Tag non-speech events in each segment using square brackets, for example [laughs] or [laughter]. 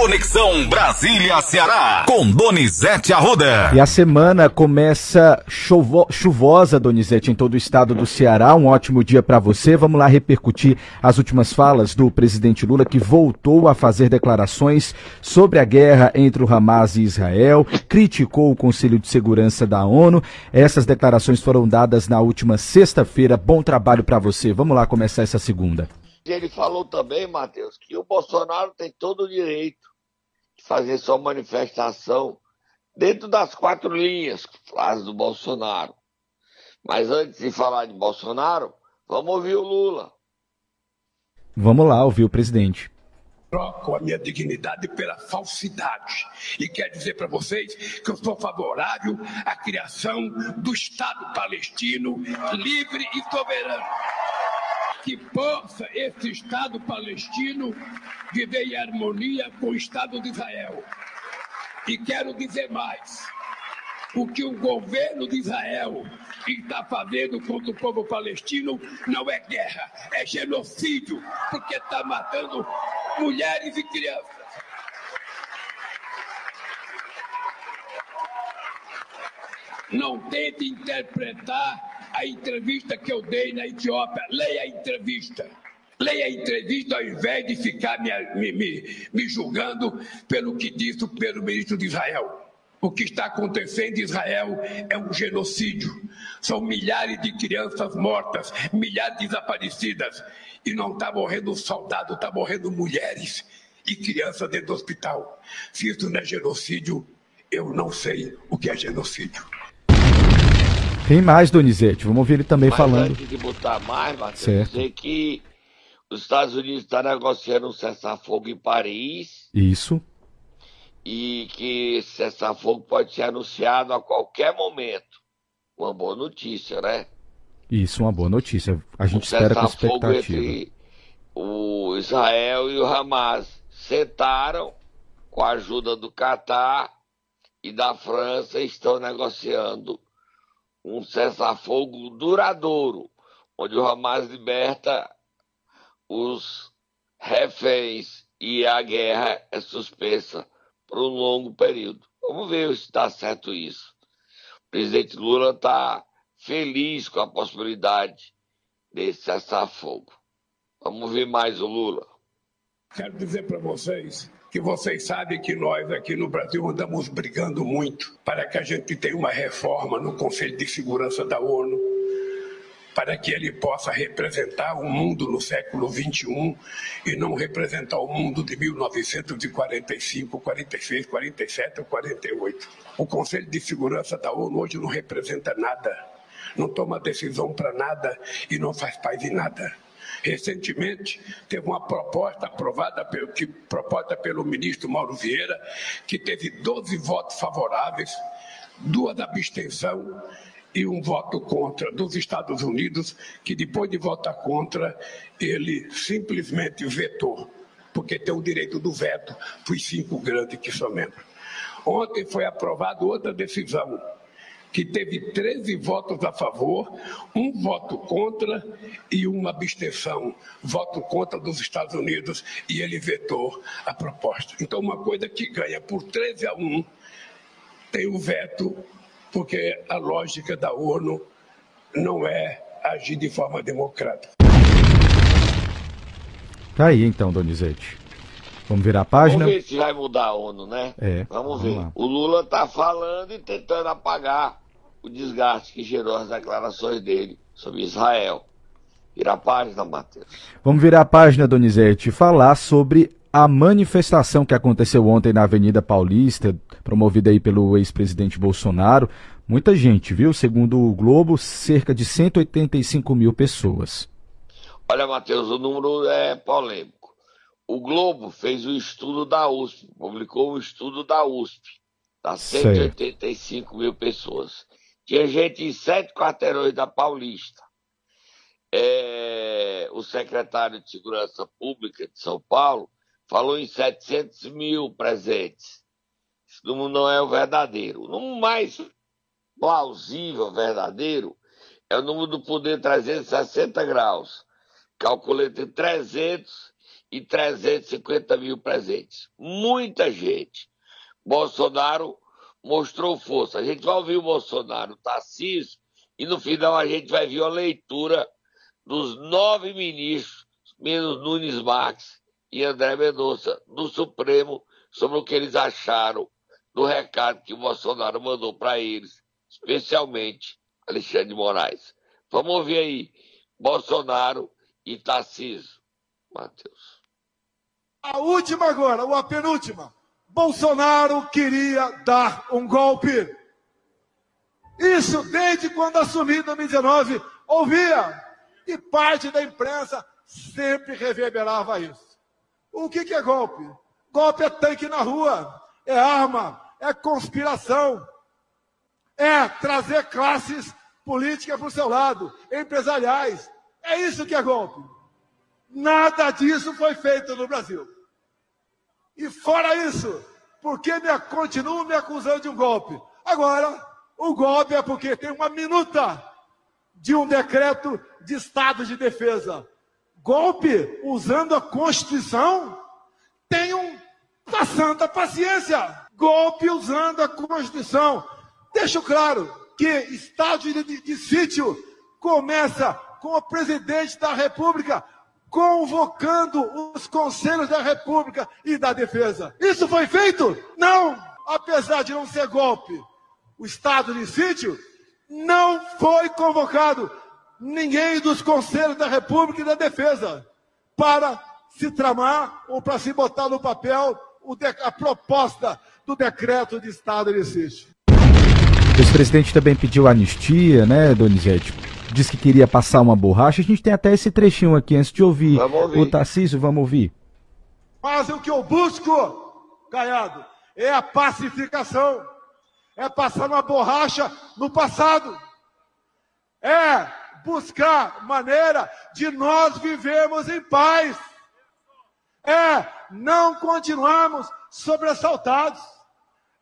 Conexão Brasília-Ceará, com Donizete Arruda. E a semana começa chuvo chuvosa, Donizete, em todo o estado do Ceará. Um ótimo dia para você. Vamos lá repercutir as últimas falas do presidente Lula, que voltou a fazer declarações sobre a guerra entre o Hamas e Israel, criticou o Conselho de Segurança da ONU. Essas declarações foram dadas na última sexta-feira. Bom trabalho para você. Vamos lá começar essa segunda. Ele falou também, Matheus, que o Bolsonaro tem todo o direito fazer sua manifestação dentro das quatro linhas, frase do Bolsonaro. Mas antes de falar de Bolsonaro, vamos ouvir o Lula. Vamos lá ouvir o presidente. Troco a minha dignidade pela falsidade. E quero dizer para vocês que eu sou favorável à criação do Estado palestino livre e soberano que possa esse Estado palestino viver em harmonia com o Estado de Israel. E quero dizer mais: o que o governo de Israel está fazendo contra o povo palestino não é guerra, é genocídio, porque está matando mulheres e crianças. Não tente interpretar a entrevista que eu dei na Etiópia. Leia a entrevista. Leia a entrevista ao invés de ficar me, me, me, julgando pelo que disse o primeiro-ministro de Israel. O que está acontecendo em Israel é um genocídio. São milhares de crianças mortas, milhares desaparecidas. E não está morrendo soldado, está morrendo mulheres e crianças dentro do hospital. Se isso não é genocídio, eu não sei o que é genocídio. Tem mais, Donizete. Vamos ouvir ele também Mas falando. Antes de botar mais, Matheus, Certo. dizer que os Estados Unidos estão negociando um cessar-fogo em Paris Isso. e que esse cessar-fogo pode ser anunciado a qualquer momento. Uma boa notícia, né? Isso, uma boa notícia. A gente um espera com expectativa. entre o Israel e o Hamas sentaram com a ajuda do Catar e da França e estão negociando um cessar-fogo duradouro, onde o Hamas liberta os reféns e a guerra é suspensa por um longo período. Vamos ver se está certo isso. O presidente Lula está feliz com a possibilidade desse cessar-fogo. Vamos ver mais o Lula. Quero dizer para vocês que vocês sabem que nós aqui no Brasil andamos brigando muito para que a gente tenha uma reforma no Conselho de Segurança da ONU, para que ele possa representar o mundo no século XXI e não representar o mundo de 1945, 46, 47 ou 48. O Conselho de Segurança da ONU hoje não representa nada, não toma decisão para nada e não faz paz em nada. Recentemente, teve uma proposta aprovada pelo, que, proposta pelo ministro Mauro Vieira, que teve 12 votos favoráveis, duas abstenção e um voto contra dos Estados Unidos, que depois de votar contra, ele simplesmente vetou, porque tem o direito do veto para os cinco grandes que são membros. Ontem foi aprovada outra decisão, que teve 13 votos a favor, um voto contra e uma abstenção, voto contra dos Estados Unidos, e ele vetou a proposta. Então, uma coisa que ganha por 13 a 1 tem o veto, porque a lógica da ONU não é agir de forma democrática. Tá aí então, Donizete. Vamos virar a página? Vamos ver se vai mudar a ONU, né? É, Vamos vamos ver. lá. O Lula tá falando e tentando apagar o desgaste que gerou as declarações dele sobre Israel. Vira a página, Matheus. Vamos virar a página, Donizete, e falar sobre a manifestação que aconteceu ontem na Avenida Paulista, promovida aí pelo ex-presidente Bolsonaro. Muita gente, viu? Segundo o Globo, cerca de 185 mil pessoas. Olha, Matheus, o número é polêmico. O Globo fez o estudo da USP, publicou um estudo da USP, das Certo. 185 mil pessoas. Tinha gente em sete quarteirões da Paulista. É, o secretário de Segurança Pública de São Paulo falou em 700 mil presentes. Esse número não é o verdadeiro. O número mais plausível, verdadeiro, é o número do poder 360 graus. Calcula entre 300 e 350 mil presentes. Muita gente. Bolsonaro mostrou força. A gente vai ouvir o Bolsonaro, o Tarcísio, e no final a gente vai ver a leitura dos nove ministros, menos Nunes Marques e André Mendonça, do Supremo, sobre o que eles acharam do recado que o Bolsonaro mandou para eles, especialmente Alexandre de Moraes. Vamos ouvir aí, Bolsonaro e Tarcísio. Matheus. A última agora, ou a penúltima. Bolsonaro queria dar um golpe. Isso desde quando assumiu em 2019, ouvia. E parte da imprensa sempre reverberava isso. O que, que é golpe? Golpe é tanque na rua, é arma, é conspiração, é trazer classes políticas para o seu lado, empresariais. É isso que é golpe. Nada disso foi feito no Brasil. E fora isso, por que me, continuam me acusando de um golpe? Agora, o golpe é porque tem uma minuta de um decreto de estado de defesa. Golpe usando a Constituição? Tenham a santa paciência. Golpe usando a Constituição. Deixo claro que estado de, de, de sítio começa com o presidente da República convocando os conselhos da República e da Defesa. Isso foi feito? Não! Apesar de não ser golpe, o estado de sítio não foi convocado ninguém dos conselhos da República e da Defesa para se tramar ou para se botar no papel a proposta do decreto de estado de sítio. O ex-presidente também pediu anistia, né, Donizete? Diz que queria passar uma borracha. A gente tem até esse trechinho aqui antes de ouvir, ouvir. o Tarcísio. Vamos ouvir. Mas o que eu busco, Caiado, é a pacificação. É passar uma borracha no passado. É buscar maneira de nós vivermos em paz. É não continuarmos sobressaltados.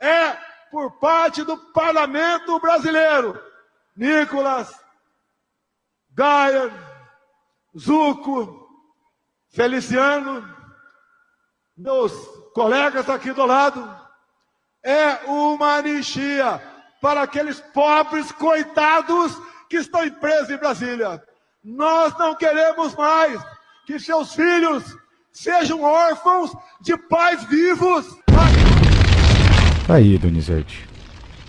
É por parte do parlamento brasileiro. Nicolas, Gaia, Zuco, Feliciano, meus colegas aqui do lado, é uma anistia para aqueles pobres coitados que estão presos em Brasília. Nós não queremos mais que seus filhos sejam órfãos de pais vivos. Tá aí, Donizete.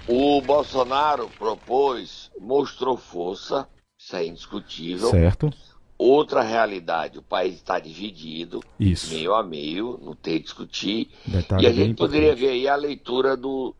O Bolsonaro propôs, mostrou força, isso é indiscutível. Certo. Outra realidade, o país está dividido, isso. meio a meio, não tem que discutir. Detalhe e a gente poderia ver aí a leitura do,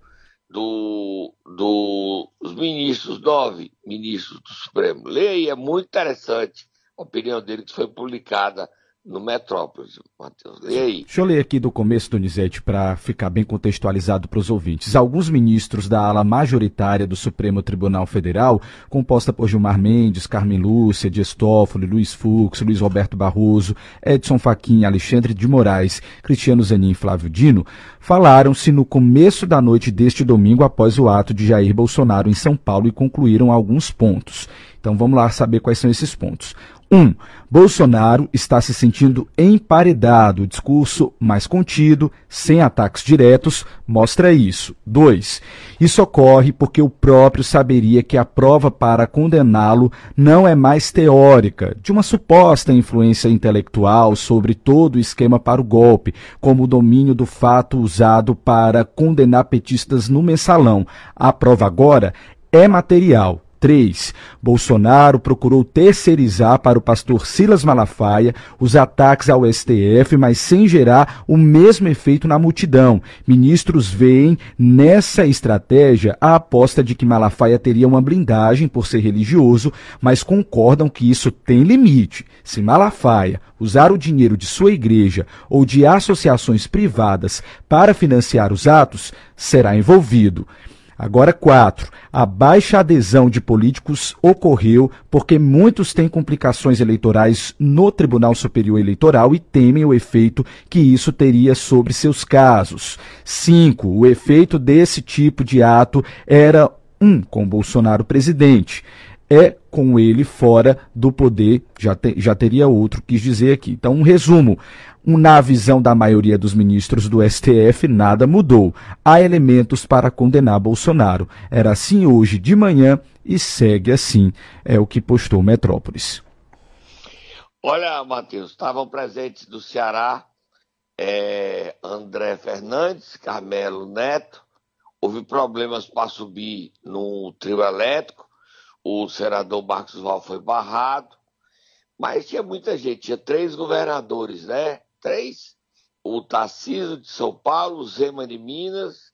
do, do, dos ministros, nove ministros do Supremo. Leia aí, é muito interessante a opinião dele que foi publicada no Metrópolis, Matheus. E aí? Deixa eu ler aqui do começo, Donizete, para ficar bem contextualizado para os ouvintes. Alguns ministros da ala majoritária do Supremo Tribunal Federal, composta por Gilmar Mendes, Carmen Lúcia, Dias Toffoli, Luiz Fux, Luiz Roberto Barroso, Edson Fachin, Alexandre de Moraes, Cristiano Zanin e Flávio Dino, falaram-se no começo da noite deste domingo após o ato de Jair Bolsonaro em São Paulo e concluíram alguns pontos. Então vamos lá saber quais são esses pontos. 1. Um, Bolsonaro está se sentindo emparedado. O discurso mais contido, sem ataques diretos, mostra isso. 2. Isso ocorre porque o próprio saberia que a prova para condená-lo não é mais teórica, de uma suposta influência intelectual sobre todo o esquema para o golpe, como o domínio do fato usado para condenar petistas no mensalão. A prova agora é material 3. Bolsonaro procurou terceirizar para o pastor Silas Malafaia os ataques ao STF, mas sem gerar o mesmo efeito na multidão. Ministros veem nessa estratégia a aposta de que Malafaia teria uma blindagem por ser religioso, mas concordam que isso tem limite. Se Malafaia usar o dinheiro de sua igreja ou de associações privadas para financiar os atos, será envolvido. Agora, quatro, a baixa adesão de políticos ocorreu porque muitos têm complicações eleitorais no Tribunal Superior Eleitoral e temem o efeito que isso teria sobre seus casos. Cinco, o efeito desse tipo de ato era um, com Bolsonaro presidente é com ele fora do poder, já, te, já teria outro, quis dizer aqui. Então, um resumo. Na visão da maioria dos ministros do STF, nada mudou. Há elementos para condenar Bolsonaro. Era assim hoje de manhã e segue assim, é o que postou Metrópolis. Olha, Matheus, estavam presentes do Ceará é, André Fernandes, Carmelo Neto. Houve problemas para subir no trio elétrico. O senador Marcos Val foi barrado. Mas tinha muita gente, tinha três governadores, né? Três. O Tarcísio de São Paulo, o Zema de Minas,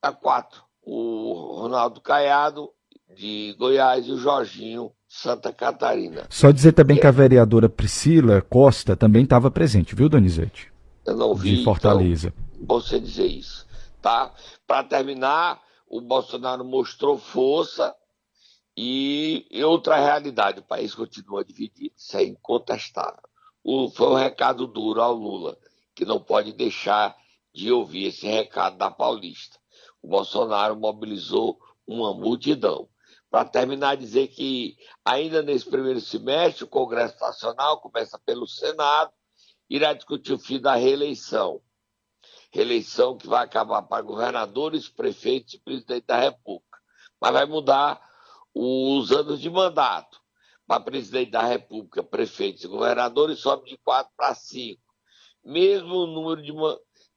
a quatro. O Ronaldo Caiado de Goiás e o Jorginho Santa Catarina. Só dizer também que a vereadora Priscila Costa também estava presente, viu, Donizete? Eu não vi. De Fortaleza. Então, você dizer isso, tá? Para terminar, o Bolsonaro mostrou força e outra realidade. O país continua dividido, isso é incontestável. O, foi um recado duro ao Lula, que não pode deixar de ouvir esse recado da Paulista. O Bolsonaro mobilizou uma multidão. Para terminar, dizer que ainda nesse primeiro semestre, o Congresso Nacional começa pelo Senado, irá discutir o fim da reeleição. Reeleição que vai acabar para governadores, prefeitos e presidente da República. Mas vai mudar os anos de mandato. Para presidente da República, prefeitos e governadores, sobe de quatro para cinco. Mesmo o número de,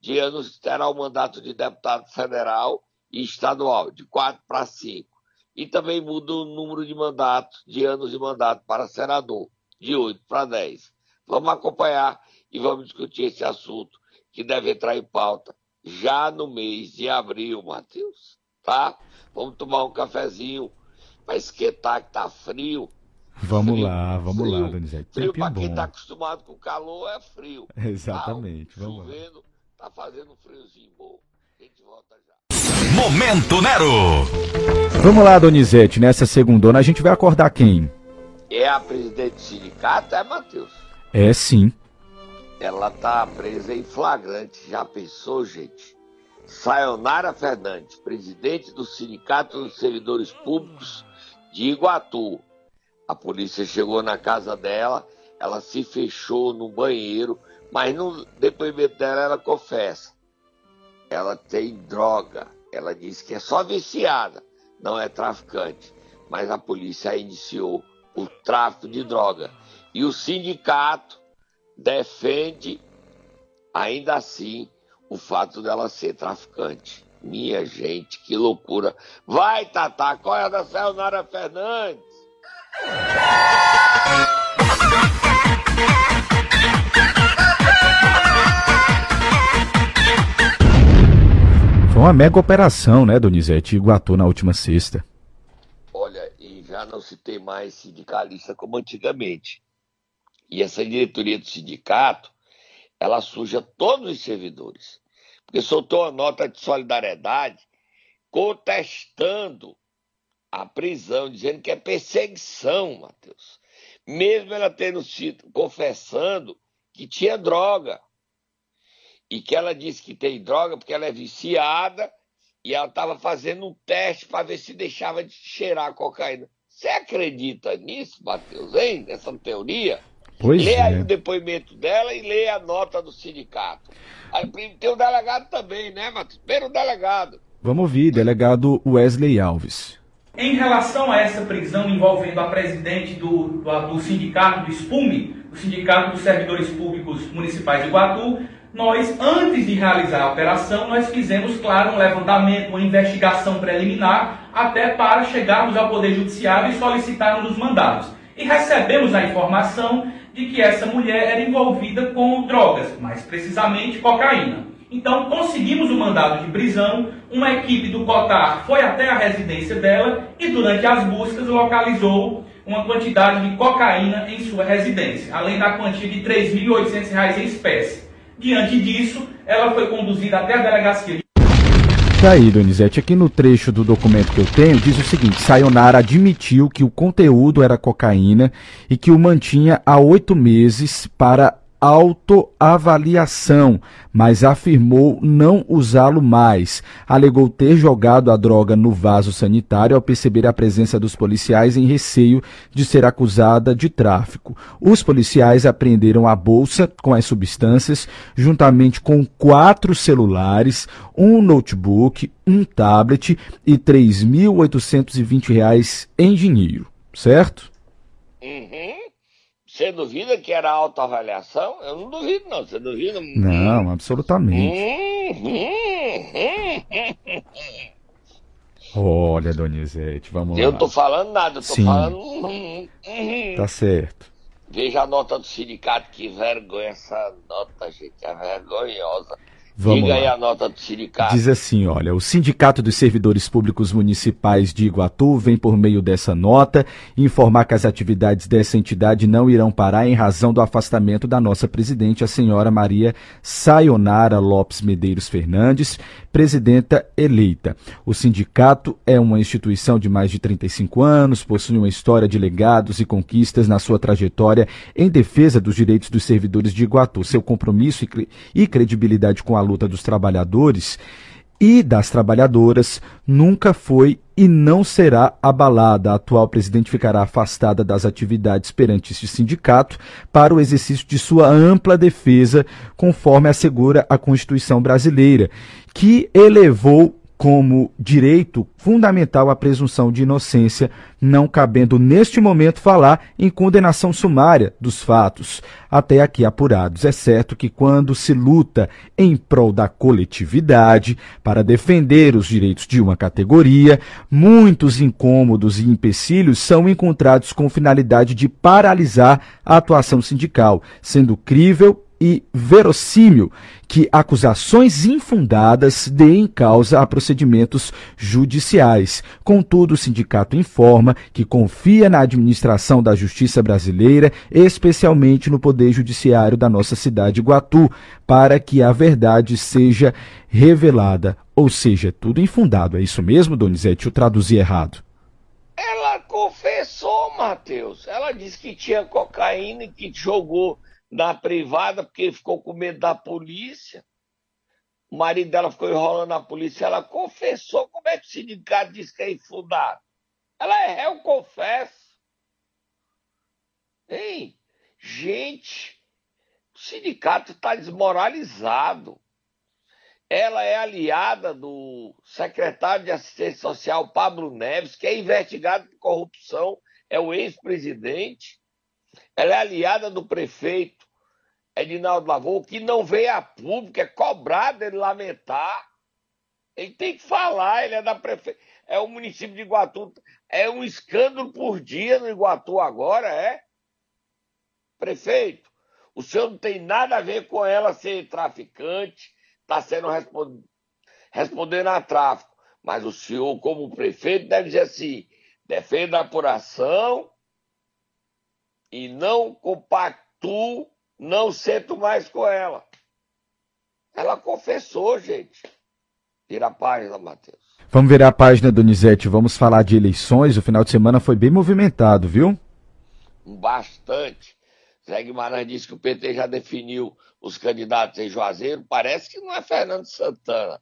de anos terá o mandato de deputado federal e estadual, de quatro para cinco. E também muda o número de mandatos, de anos de mandato para senador, de oito para dez. Vamos acompanhar e vamos discutir esse assunto que deve entrar em pauta já no mês de abril, Matheus. Tá? Vamos tomar um cafezinho para esquentar que tá frio. Vamos frio, lá, vamos frio, lá, Donizete. Frio para quem tá acostumado com calor é frio. Exatamente. Tá, vamos chovendo, lá. tá fazendo um friozinho bom. A gente volta já. Momento Nero. Vamos lá, Donizete. Nessa segundona a gente vai acordar quem? É a presidente do sindicato, é, Matheus? É sim. Ela tá presa em flagrante. Já pensou, gente? Sayonara Fernandes, presidente do Sindicato dos Servidores Públicos de Iguatu. A polícia chegou na casa dela, ela se fechou no banheiro, mas no depoimento dela ela confessa. Ela tem droga. Ela disse que é só viciada, não é traficante. Mas a polícia iniciou o tráfico de droga. E o sindicato defende, ainda assim, o fato dela ser traficante. Minha gente, que loucura. Vai, Tata, qual é da Sayonara Fernandes? Foi uma mega operação, né, Donizete? Iguatu na última sexta. Olha, e já não se tem mais sindicalista como antigamente. E essa diretoria do sindicato, ela suja todos os servidores porque soltou uma nota de solidariedade contestando a prisão, dizendo que é perseguição, Matheus. Mesmo ela tendo sido confessando que tinha droga. E que ela disse que tem droga porque ela é viciada e ela estava fazendo um teste para ver se deixava de cheirar a cocaína. Você acredita nisso, Matheus, hein? Nessa teoria? Pois lê é. aí o depoimento dela e lê a nota do sindicato. Aí tem o delegado também, né, Matheus? Primeiro o delegado. Vamos ouvir, delegado Wesley Alves. Em relação a essa prisão envolvendo a presidente do, do, do sindicato do SPUME, o Sindicato dos Servidores Públicos Municipais de Iguatu, nós, antes de realizar a operação, nós fizemos, claro, um levantamento, uma investigação preliminar, até para chegarmos ao Poder Judiciário e solicitarmos os mandados. E recebemos a informação de que essa mulher era envolvida com drogas, mais precisamente cocaína. Então conseguimos o mandado de prisão, uma equipe do COTAR foi até a residência dela e durante as buscas localizou uma quantidade de cocaína em sua residência, além da quantia de R$ 3.800 em espécie. Diante disso, ela foi conduzida até a delegacia de Tá aí, Donizete. Aqui no trecho do documento que eu tenho, diz o seguinte: Sayonara admitiu que o conteúdo era cocaína e que o mantinha há oito meses para autoavaliação, mas afirmou não usá-lo mais. Alegou ter jogado a droga no vaso sanitário ao perceber a presença dos policiais em receio de ser acusada de tráfico. Os policiais apreenderam a bolsa com as substâncias, juntamente com quatro celulares, um notebook, um tablet e R$ 3.820 em dinheiro, certo? Uhum. Você duvida que era autoavaliação? Eu não duvido, não. Você duvida? Não, absolutamente. Olha, Donizete, vamos eu lá. Eu tô falando nada, eu tô Sim. falando. Tá certo. Veja a nota do sindicato, que vergonha essa nota, gente. É vergonhosa. Vamos Diga aí lá. a nota do sindicato. Diz assim, olha, o Sindicato dos Servidores Públicos Municipais de Iguatu vem por meio dessa nota informar que as atividades dessa entidade não irão parar em razão do afastamento da nossa presidente, a senhora Maria Sayonara Lopes Medeiros Fernandes, presidenta eleita. O sindicato é uma instituição de mais de 35 anos, possui uma história de legados e conquistas na sua trajetória em defesa dos direitos dos servidores de Iguatu. Seu compromisso e cre- e credibilidade com a luta dos trabalhadores e das trabalhadoras nunca foi e não será abalada. A atual presidente ficará afastada das atividades perante este sindicato para o exercício de sua ampla defesa, conforme assegura a Constituição brasileira, que elevou como direito fundamental a presunção de inocência, não cabendo neste momento falar em condenação sumária dos fatos, até aqui apurados. É certo que quando se luta em prol da coletividade, para defender os direitos de uma categoria, muitos incômodos e empecilhos são encontrados com finalidade de paralisar a atuação sindical, sendo crível e verossímil que acusações infundadas deem causa a procedimentos judiciais. Contudo, o sindicato informa que confia na administração da justiça brasileira, especialmente no poder judiciário da nossa cidade Iguatu, para que a verdade seja revelada. Ou seja, é tudo infundado. É isso mesmo, Donizete? Eu traduzi errado. Ela confessou, Matheus. Ela disse que tinha cocaína e que jogou na privada porque ficou com medo da polícia. O marido dela ficou enrolando a polícia. Ela confessou. Como é que o sindicato diz que é infundado? Ela é réu, confessa. Hein? Gente, o sindicato está desmoralizado. Ela é aliada do secretário de Assistência Social, Pablo Neves, que é investigado por corrupção, é o ex-presidente. Ela é aliada do prefeito Edinaldo Lavou, que não veio a público, é cobrado ele lamentar. Ele tem que falar, ele é da prefe... é o município de Iguatu. É um escândalo por dia no Iguatu agora, é? Prefeito, o senhor não tem nada a ver com ela ser traficante, está sendo respond... respondendo a tráfico. Mas o senhor, como prefeito, deve dizer assim: defenda a apuração e não compactuo, não sento mais com ela. Ela confessou, gente. Vira a página, Matheus. Vamos virar a página, Donizete. Vamos falar de eleições. O final de semana foi bem movimentado, viu? Bastante. Zé Guimarães disse que o PT já definiu os candidatos em Juazeiro. Parece que não é Fernando Santana.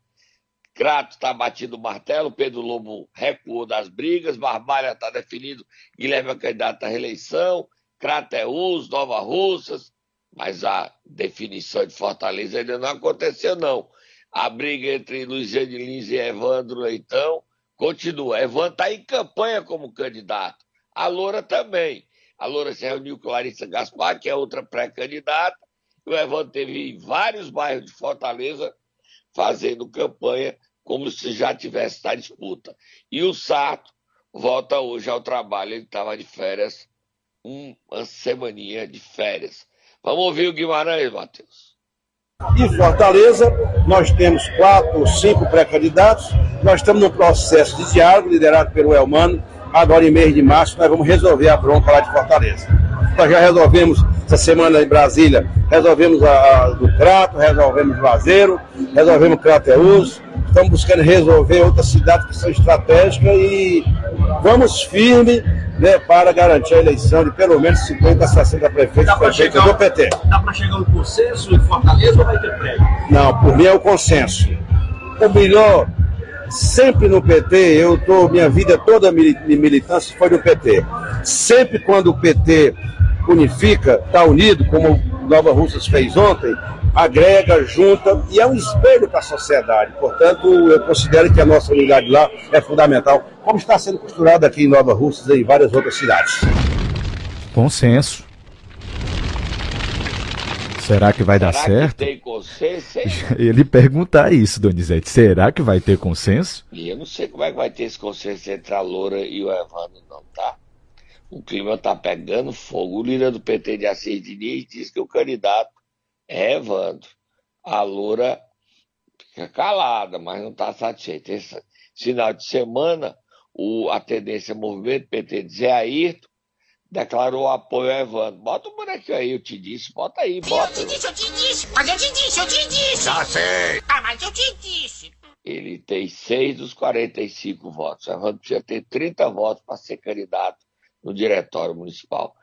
Crato está batido o martelo, Pedro Lobo recuou das brigas, Barbalha está definido, Guilherme é candidato à reeleição, Crateus, Nova Russas, mas a definição de Fortaleza ainda não aconteceu, não. A briga entre Luiziane Lins e Evandro Leitão continua. Evandro está em campanha como candidato. A Loura também. A Loura se reuniu com Larissa Gaspar, que é outra pré-candidata. O Evandro teve em vários bairros de Fortaleza fazendo campanha como se já tivesse na disputa. E o Sato volta hoje ao trabalho. Ele estava de férias, uma semaninha de férias. Vamos ouvir o Guimarães, Matheus. Em Fortaleza, nós temos quatro ou cinco pré-candidatos. Nós estamos num processo de diálogo liderado pelo Elmano. Agora, em mês de março, nós vamos resolver a bronca lá de Fortaleza. Nós já resolvemos essa semana em Brasília, resolvemos a, a do Crato, resolvemos Juazeiro, resolvemos Crateus. Estamos buscando resolver outras cidades que são estratégicas e vamos firme né, para garantir a eleição de pelo menos 50 a 60 prefeitos prefeitos do PT. Dá para chegar um consenso em Fortaleza ou vai ter prédio? Não, por mim é o consenso. O melhor, sempre no PT, eu tô, minha vida toda de militância foi no PT. Sempre quando o PT unifica, está unido, como Nova Russas fez ontem, agrega, junta e é um espelho para a sociedade. Portanto, eu considero que a nossa unidade lá é fundamental, como está sendo costurada aqui em Nova Russas e em várias outras cidades. Consenso. Será que vai Será dar certo? Que tem consenso, hein? [laughs] Ele perguntar isso, Donizete. Será que vai ter consenso? E eu não sei como é que vai ter esse consenso entre a Loura e o Evandro, não, tá? O clima tá pegando fogo. O líder do PT de Assis Diniz diz que o candidato é Evandro. A Loura fica calada, mas não está satisfeita. Esse final de semana, o, a tendência Movimento PT de Zé Ayrton declarou apoio a Evandro. Bota o bonequinho aí, eu te disse. Bota aí, bota. Eu te disse, eu te disse. Mas eu te disse, eu te disse. Já sei. Ah, mas eu te disse. Ele tem 6 dos 45 votos. Evandro precisa ter 30 votos para ser candidato no diretório municipal.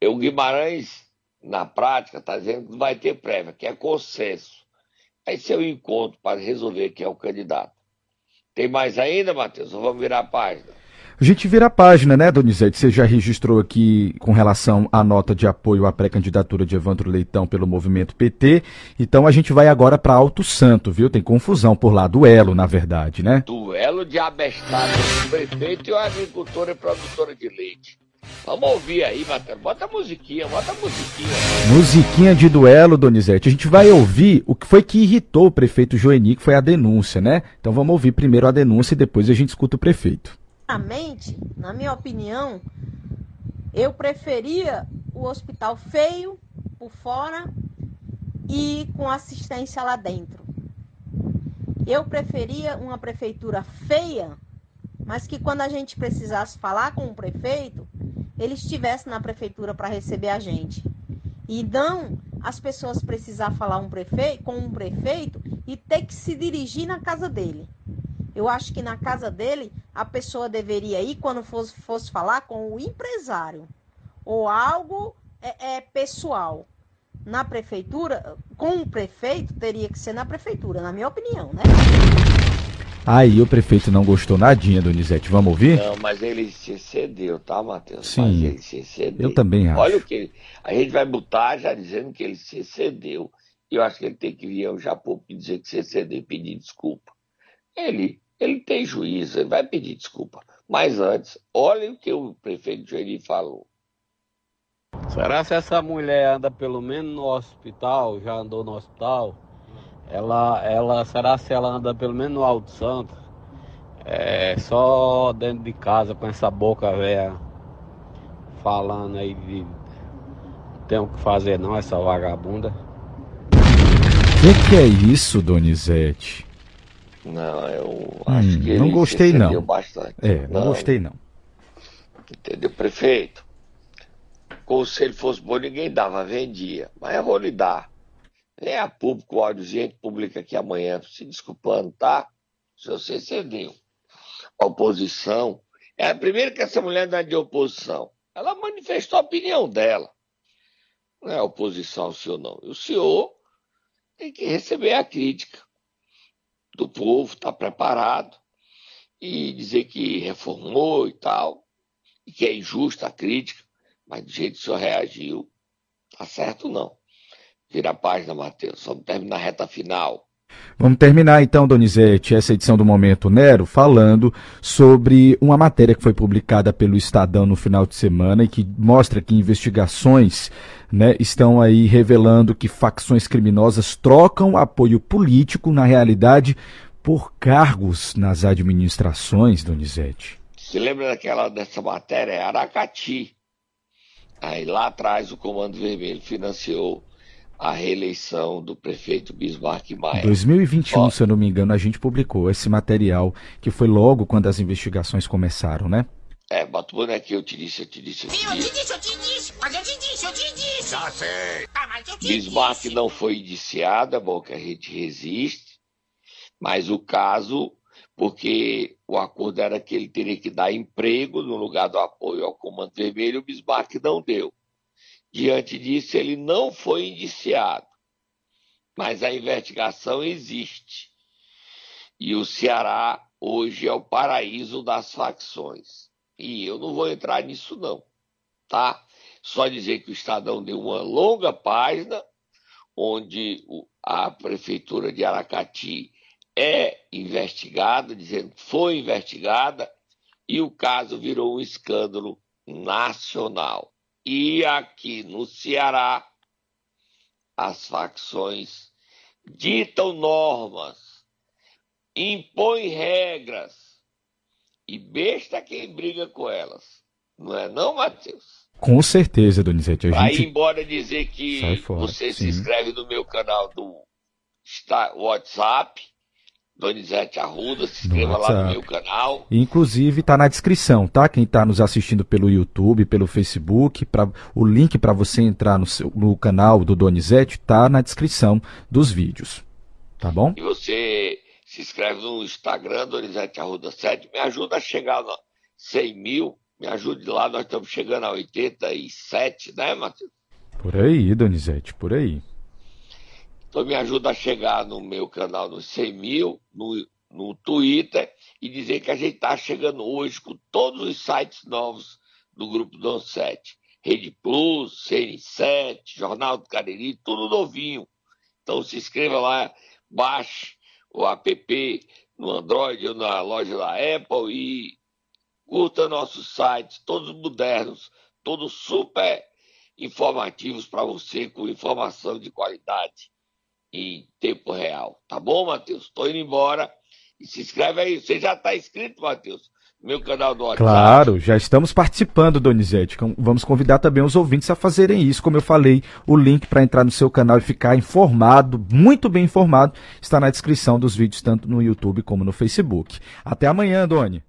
E o Guimarães, na prática, está dizendo que vai ter prévia, que é consenso. Aí seu encontro para resolver quem é o candidato. Tem mais ainda, Matheus? Ou vamos virar a página? A gente vira a página, né, Donizete? Você já registrou aqui com relação à nota de apoio à pré-candidatura de Evandro Leitão pelo movimento PT. Então a gente vai agora para Alto Santo, viu? Tem confusão por lá, duelo, na verdade, né? Duelo de abestado entre o prefeito e o agricultor e produtora de leite. Vamos ouvir aí, Matheus. Bota a musiquinha, bota a musiquinha. Musiquinha de duelo, Donizete. A gente vai ouvir o que foi que irritou o prefeito Joeni, que foi a denúncia, né? Então vamos ouvir primeiro a denúncia e depois a gente escuta o prefeito. Sinceramente, na minha opinião, eu preferia o hospital feio por fora e com assistência lá dentro. Eu preferia uma prefeitura feia, mas que quando a gente precisasse falar com o prefeito, ele estivesse na prefeitura para receber a gente. E não as pessoas precisar falar um prefeito, com um prefeito e ter que se dirigir na casa dele. Eu acho que na casa dele a pessoa deveria ir quando fosse, fosse falar com o empresário ou algo é, é, pessoal. Na prefeitura, com o prefeito, teria que ser na prefeitura, na minha opinião, né? Aí o prefeito não gostou nadinha, Donizete. Vamos ouvir? Não, mas ele se excedeu, tá, Matheus? Sim, Mas ele se excedeu. eu também acho. Olha o que ele... A gente vai botar já dizendo que ele se excedeu. E eu acho que ele tem que vir ao Japão e dizer que se excedeu e pedir desculpa. Ele, ele tem juízo, ele vai pedir desculpa. Mas antes, olha o que o prefeito Joeli falou. Será se essa mulher anda pelo menos no hospital, já andou no hospital? Ela, ela, será se ela anda pelo menos no Alto Santo? É, só dentro de casa com essa boca velha falando aí de não tem o que fazer não, essa vagabunda. O que, que é isso, Donizete? Não, eu acho Hum, que ele não gostei, não. bastante. É, não, gostei não. Entendeu, prefeito? Como se ele fosse bom, ninguém dava, vendia. Mas eu vou lhe dar. Vem a público, o áudiozinho, a gente publica aqui amanhã, se desculpando, tá? Se você cedeu. A oposição. É a primeira que essa mulher não é de oposição. Ela manifestou a opinião dela. Não é oposição senhor, não. O senhor tem que receber a crítica do povo, está preparado, e dizer que reformou e tal, e que é injusta a crítica, mas do jeito que o senhor reagiu, tá certo não. Vira a página, Matheus. Vamos terminar a reta final. Vamos terminar então, Donizete, essa edição do Momento Nero, falando sobre uma matéria que foi publicada pelo Estadão no final de semana e que mostra que investigações né, estão aí revelando que facções criminosas trocam apoio político, na realidade, por cargos nas administrações, Donizete. Se lembra daquela dessa matéria? É Aracati. Aí lá atrás o Comando Vermelho financiou a reeleição do prefeito Bismarck Maia. 2021, Ó, se eu não me engano, a gente publicou esse material, que foi logo quando as investigações começaram, né? É, bota o bonequinho, eu te disse, eu te disse, eu te Eu te disse. disse, eu te disse. Mas eu te disse, eu te disse. Já sei. Ah, mas eu te Bismarck disse. não foi indiciado, é bom que a gente resiste, mas o caso porque o acordo era que ele teria que dar emprego no lugar do apoio ao Comando Vermelho, o Bismarck não deu. Diante disso, ele não foi indiciado, mas a investigação existe. E o Ceará hoje é o paraíso das facções. E eu não vou entrar nisso, não, tá? Só dizer que o Estadão deu uma longa página, onde a Prefeitura de Aracati é investigada, dizendo que foi investigada, e o caso virou um escândalo nacional. E aqui no Ceará, as facções ditam normas, impõem regras, e besta quem briga com elas. Não é não, Matheus? Com certeza, Donizete. A gente... embora dizer que fora, você sim. se inscreve no meu canal do WhatsApp, Donizete Arruda, se inscreva lá no meu canal. Inclusive está na descrição, tá? Quem está nos assistindo pelo YouTube, pelo Facebook, pra, o link para você entrar no, seu- no canal do Donizete tá na descrição dos vídeos. Tá bom? E você se inscreve no Instagram, Donizete Arruda 7, me ajuda a chegar a 100 mil, me ajude lá, nós estamos chegando a 87, né, Matheus? Por aí, Donizete, por aí. Então me ajuda a chegar no meu canal nos 100 mil, no, no Twitter, e dizer que a gente está chegando hoje com todos os sites novos do Grupo Dom 7. Rede Plus, CN7, Jornal do Cariri, tudo novinho. Então se inscreva lá, baixe o app no Android ou na loja da Apple e curta nossos sites, todos modernos, todos super informativos para você, com informação de qualidade em tempo real. Tá bom, Matheus? Estou indo embora. E se inscreve aí. Você já está inscrito, Matheus? Meu canal do WhatsApp. Claro, já estamos participando, Donizete. Vamos convidar também os ouvintes a fazerem isso. Como eu falei, o link para entrar no seu canal e ficar informado, muito bem informado, está na descrição dos vídeos, tanto no YouTube como no Facebook. Até amanhã, Doni.